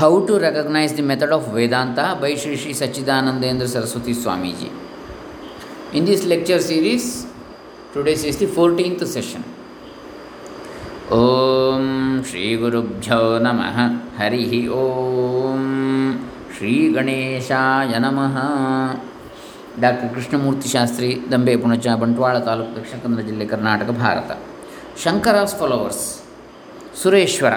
How to recognize the method of Vedanta by Sri Sri Sachidanandendra Saraswati Swamiji. In this lecture series, today is the 14th session. ॐ श्रीगुरुभ्यो नमः हरिः ॐ ಶ್ರೀಗಣೇಶಾಯ ನಮಃ doctor Krishnamurthy Shastri Dambe Punacha Bantwal taluk Dakshina Kannada ಜಿಲ್ಲೆ Karnataka Bharat Shankara's followers ಸುರೇಶ್ವರ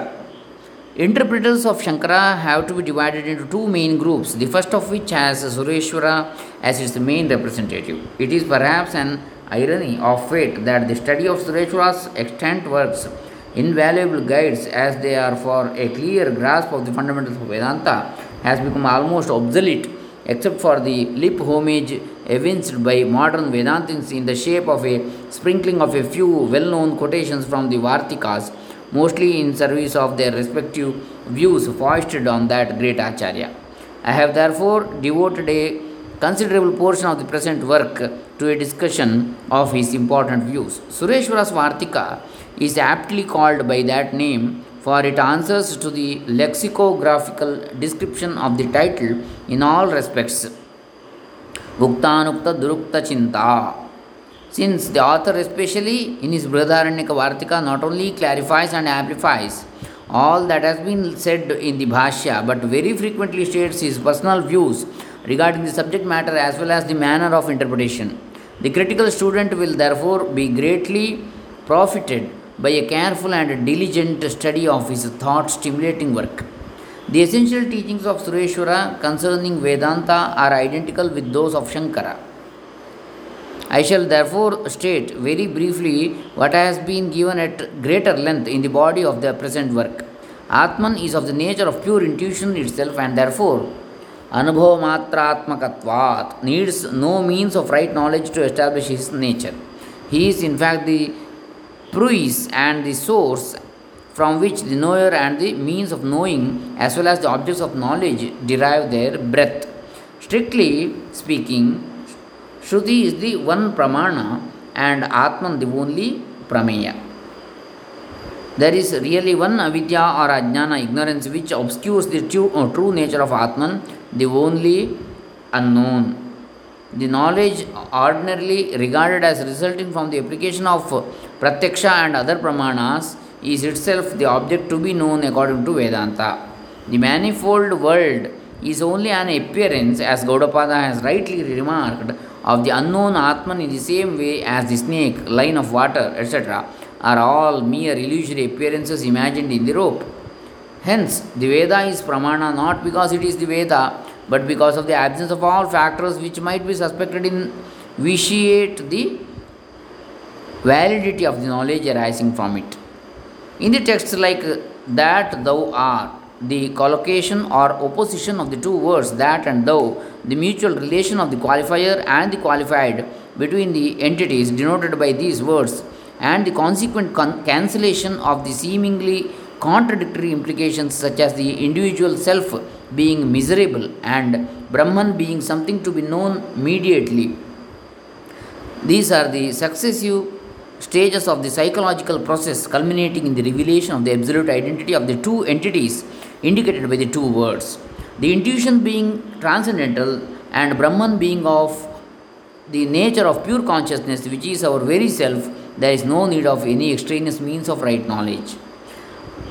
Interpreters of Shankara have to be divided into two main groups, the first of which has Sureshwara as its main representative. It is perhaps an irony of fate that the study of Sureshwara's extant works, invaluable guides as they are for a clear grasp of the fundamentals of Vedanta, has become almost obsolete except for the lip homage evinced by modern Vedantins in the shape of a sprinkling of a few well known quotations from the Vartikas mostly in service of their respective views foisted on that great Acharya. I have therefore devoted a considerable portion of the present work to a discussion of his important views. Sureshwara's Vartika is aptly called by that name for it answers to the lexicographical description of the title in all respects. Uktanukta Durukta Chinta. Since the author, especially in his Brihadaranyaka Vartika, not only clarifies and amplifies all that has been said in the Bhashya, but very frequently states his personal views regarding the subject matter as well as the manner of interpretation. The critical student will therefore be greatly profited by a careful and diligent study of his thought stimulating work. The essential teachings of Sureshwara concerning Vedanta are identical with those of Shankara. I shall therefore state very briefly what has been given at greater length in the body of the present work. Atman is of the nature of pure intuition itself and therefore Anubhavamatratmakatvat needs no means of right knowledge to establish his nature. He is in fact the prius and the source from which the knower and the means of knowing as well as the objects of knowledge derive their breath. Strictly speaking, Shruti is the one pramana and Atman the only prameya. There is really one avidya or ajnana ignorance which obscures the true, uh, true nature of Atman, the only unknown. The knowledge ordinarily regarded as resulting from the application of pratyaksha and other pramanas is itself the object to be known according to Vedanta. The manifold world is only an appearance, as Gaudapada has rightly remarked, of the unknown Atman in the same way as the snake, line of water, etc., are all mere illusory appearances imagined in the rope. Hence, the Veda is pramana not because it is the Veda, but because of the absence of all factors which might be suspected in vitiate the validity of the knowledge arising from it. In the texts like that thou art, the collocation or opposition of the two words that and thou, the mutual relation of the qualifier and the qualified between the entities denoted by these words, and the consequent con- cancellation of the seemingly contradictory implications such as the individual self being miserable and Brahman being something to be known mediately. These are the successive stages of the psychological process culminating in the revelation of the absolute identity of the two entities indicated by the two words. The intuition being transcendental and Brahman being of the nature of pure consciousness, which is our very self, there is no need of any extraneous means of right knowledge.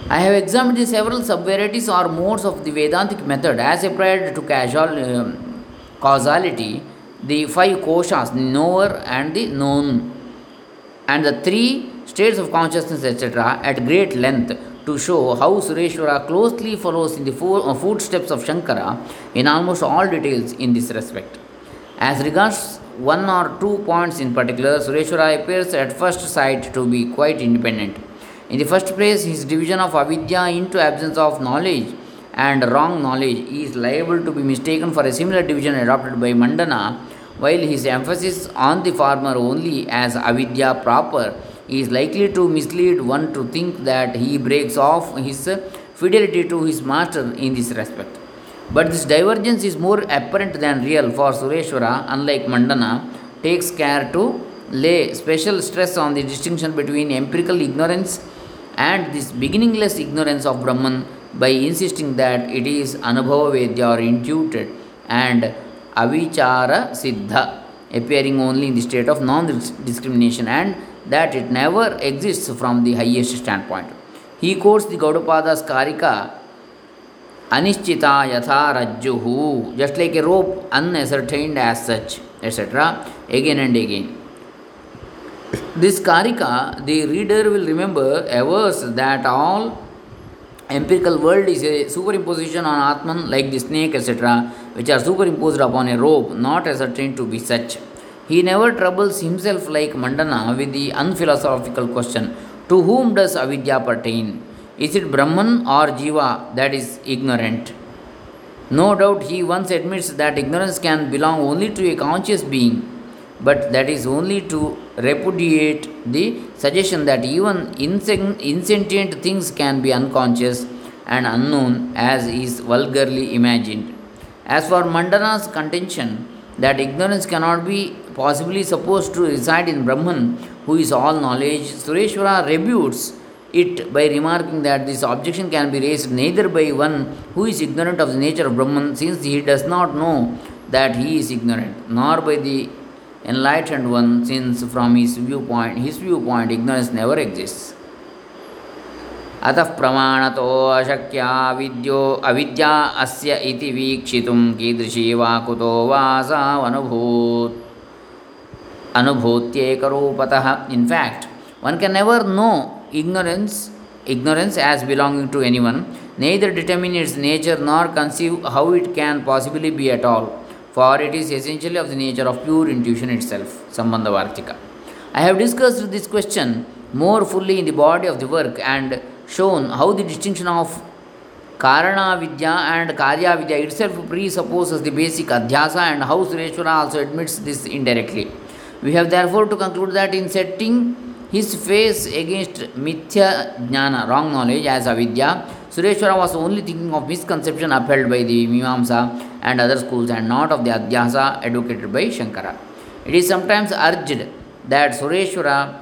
I have examined the several subvarieties or modes of the Vedantic method as applied to casual, um, causality, the five koshas, the knower and the known, and the three states of consciousness, etc., at great length to show how Sureshwara closely follows in the uh, footsteps of Shankara in almost all details in this respect. As regards one or two points in particular, Sureshwara appears at first sight to be quite independent. In the first place, his division of avidya into absence of knowledge and wrong knowledge is liable to be mistaken for a similar division adopted by Mandana, while his emphasis on the former only as avidya proper is likely to mislead one to think that he breaks off his fidelity to his master in this respect. But this divergence is more apparent than real, for Sureshwara, unlike Mandana, takes care to lay special stress on the distinction between empirical ignorance and this beginningless ignorance of Brahman by insisting that it is Anubhava Vedya or intuited and Avichara Siddha, appearing only in the state of non discrimination, and that it never exists from the highest standpoint. He quotes the Gaudapada's Karika Anishchita Yatha Rajjuhu, just like a rope unascertained as such, etc., again and again. This Karika, the reader will remember a verse that all empirical world is a superimposition on Atman like the snake, etc., which are superimposed upon a rope, not ascertained to be such. He never troubles himself like Mandana with the unphilosophical question To whom does avidya pertain? Is it Brahman or Jiva that is ignorant? No doubt he once admits that ignorance can belong only to a conscious being, but that is only to repudiate the suggestion that even insentient things can be unconscious and unknown as is vulgarly imagined. As for Mandana's contention that ignorance cannot be possibly supposed to reside in Brahman, who is all knowledge, Sureshwara rebutes it by remarking that this objection can be raised neither by one who is ignorant of the nature of Brahman, since he does not know that he is ignorant, nor by the enlightened one, since from his viewpoint, his viewpoint, ignorance never exists. अतः प्रमाण तो अशक्या विद्यो अविद्या अस्य इति वीक्षितुं कीदृशी वा कुतो वासावनुभूत्। अनुभूत्येकरूपतः। In fact one can never know ignorance ignorance as belonging to any one neither determine its nature nor conceive how it can possibly be at all for it is essentially of the nature of pure intuition itself Sambandha Vartika I have discussed this question more fully in the body of the work and shown how the distinction of Karana Vidya and Karya Vidya itself presupposes the basic Adhyasa and how Sureshwara also admits this indirectly. We have therefore to conclude that in setting his face against Mithya Jnana, wrong knowledge, as Avidya, Sureshwara was only thinking of misconception upheld by the Mimamsa and other schools and not of the Adhyasa advocated by Shankara. It is sometimes urged that Sureshwara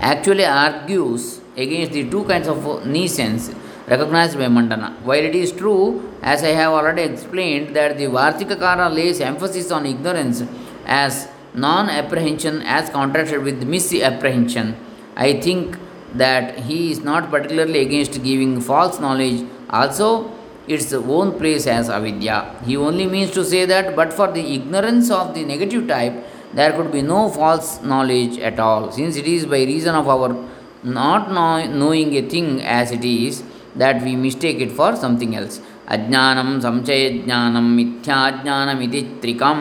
actually argues against the two kinds of nescience recognized by Mandana. While it is true, as I have already explained, that the Vartikakara lays emphasis on ignorance as non apprehension as contrasted with misapprehension, I think that he is not particularly against giving false knowledge also its own place as avidya. He only means to say that, but for the ignorance of the negative type, there could be no false knowledge at all, since it is by reason of our not know, knowing a thing as it is, that we mistake it for something else. ಅಜ್ಞಾನಂ ಸಂಶಯಜ್ಞಾನಂ ಮಿಥ್ಯಾಜ್ಞಾನಮಿತಿ ತ್ರಿಕಂ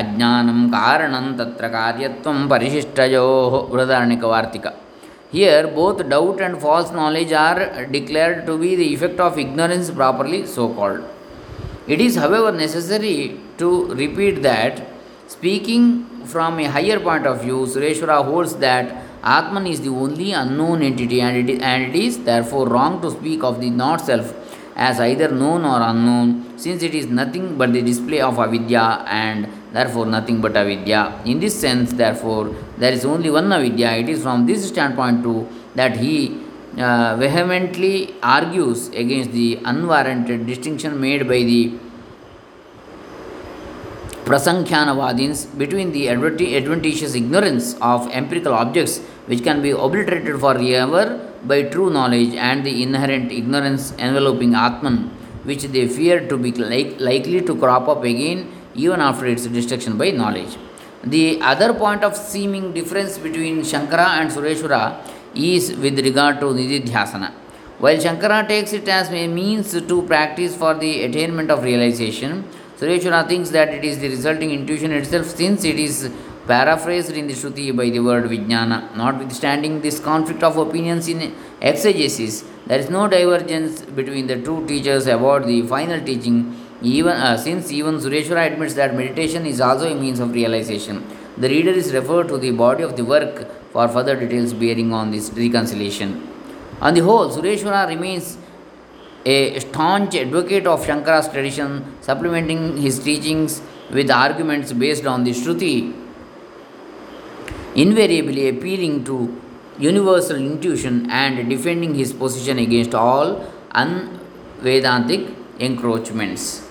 ಅಜ್ಞಾನಂ ಕಾರಣಂ ತತ್ರ ಕಾರ್ಯತ್ವಂ ಪರಿಶಿಷ್ಟಯೋ Brihadaranyaka Vartika here both doubt and false knowledge are declared to be the effect of ignorance properly so called it is however necessary to repeat that speaking from a higher point of view Sureshvara holds that Atman is the only unknown entity, and it is, therefore wrong to speak of the not self as either known or unknown, since it is nothing but the display of avidya and therefore nothing but avidya. In this sense, therefore, there is only one avidya. It is from this standpoint too that he uh, vehemently argues against the unwarranted distinction made by the Prasankhyanavadins between the adventitious ignorance of empirical objects which can be obliterated forever by true knowledge and the inherent ignorance enveloping Atman, which they fear to be like, likely to crop up again even after its destruction by knowledge. The other point of seeming difference between Shankara and Sureshwara is with regard to Nididhyasana. While Shankara takes it as a means to practice for the attainment of realization, Sureshwara thinks that it is the resulting intuition itself since it is paraphrased in the Shruti by the word Vijnana. Notwithstanding this conflict of opinions in exegesis, there is no divergence between the two teachers about the final teaching, even uh, since even Sureshwara admits that meditation is also a means of realization. The reader is referred to the body of the work for further details bearing on this reconciliation. On the whole, Sureshwara remains a staunch advocate of Shankara's tradition, supplementing his teachings with arguments based on the Shruti invariably appealing to universal intuition and defending his position against all unvedantic encroachments.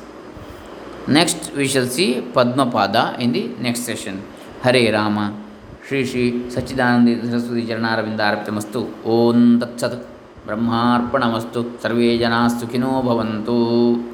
Next, we shall see Padmapada in the next session. Hare Rama. Shri Shri Sacchidananda Saraswati ಚರಣಾರವಿಂದಾರ್ಪಿತಮಸ್ತು ಓಂ ತತ್ಸತ್ ಬ್ರಹ್ಮಾರ್ಪಣಮಸ್ತು ಸರ್ವೇ ಜನಾಃ ಸುಖಿನೋ ಭವಂತು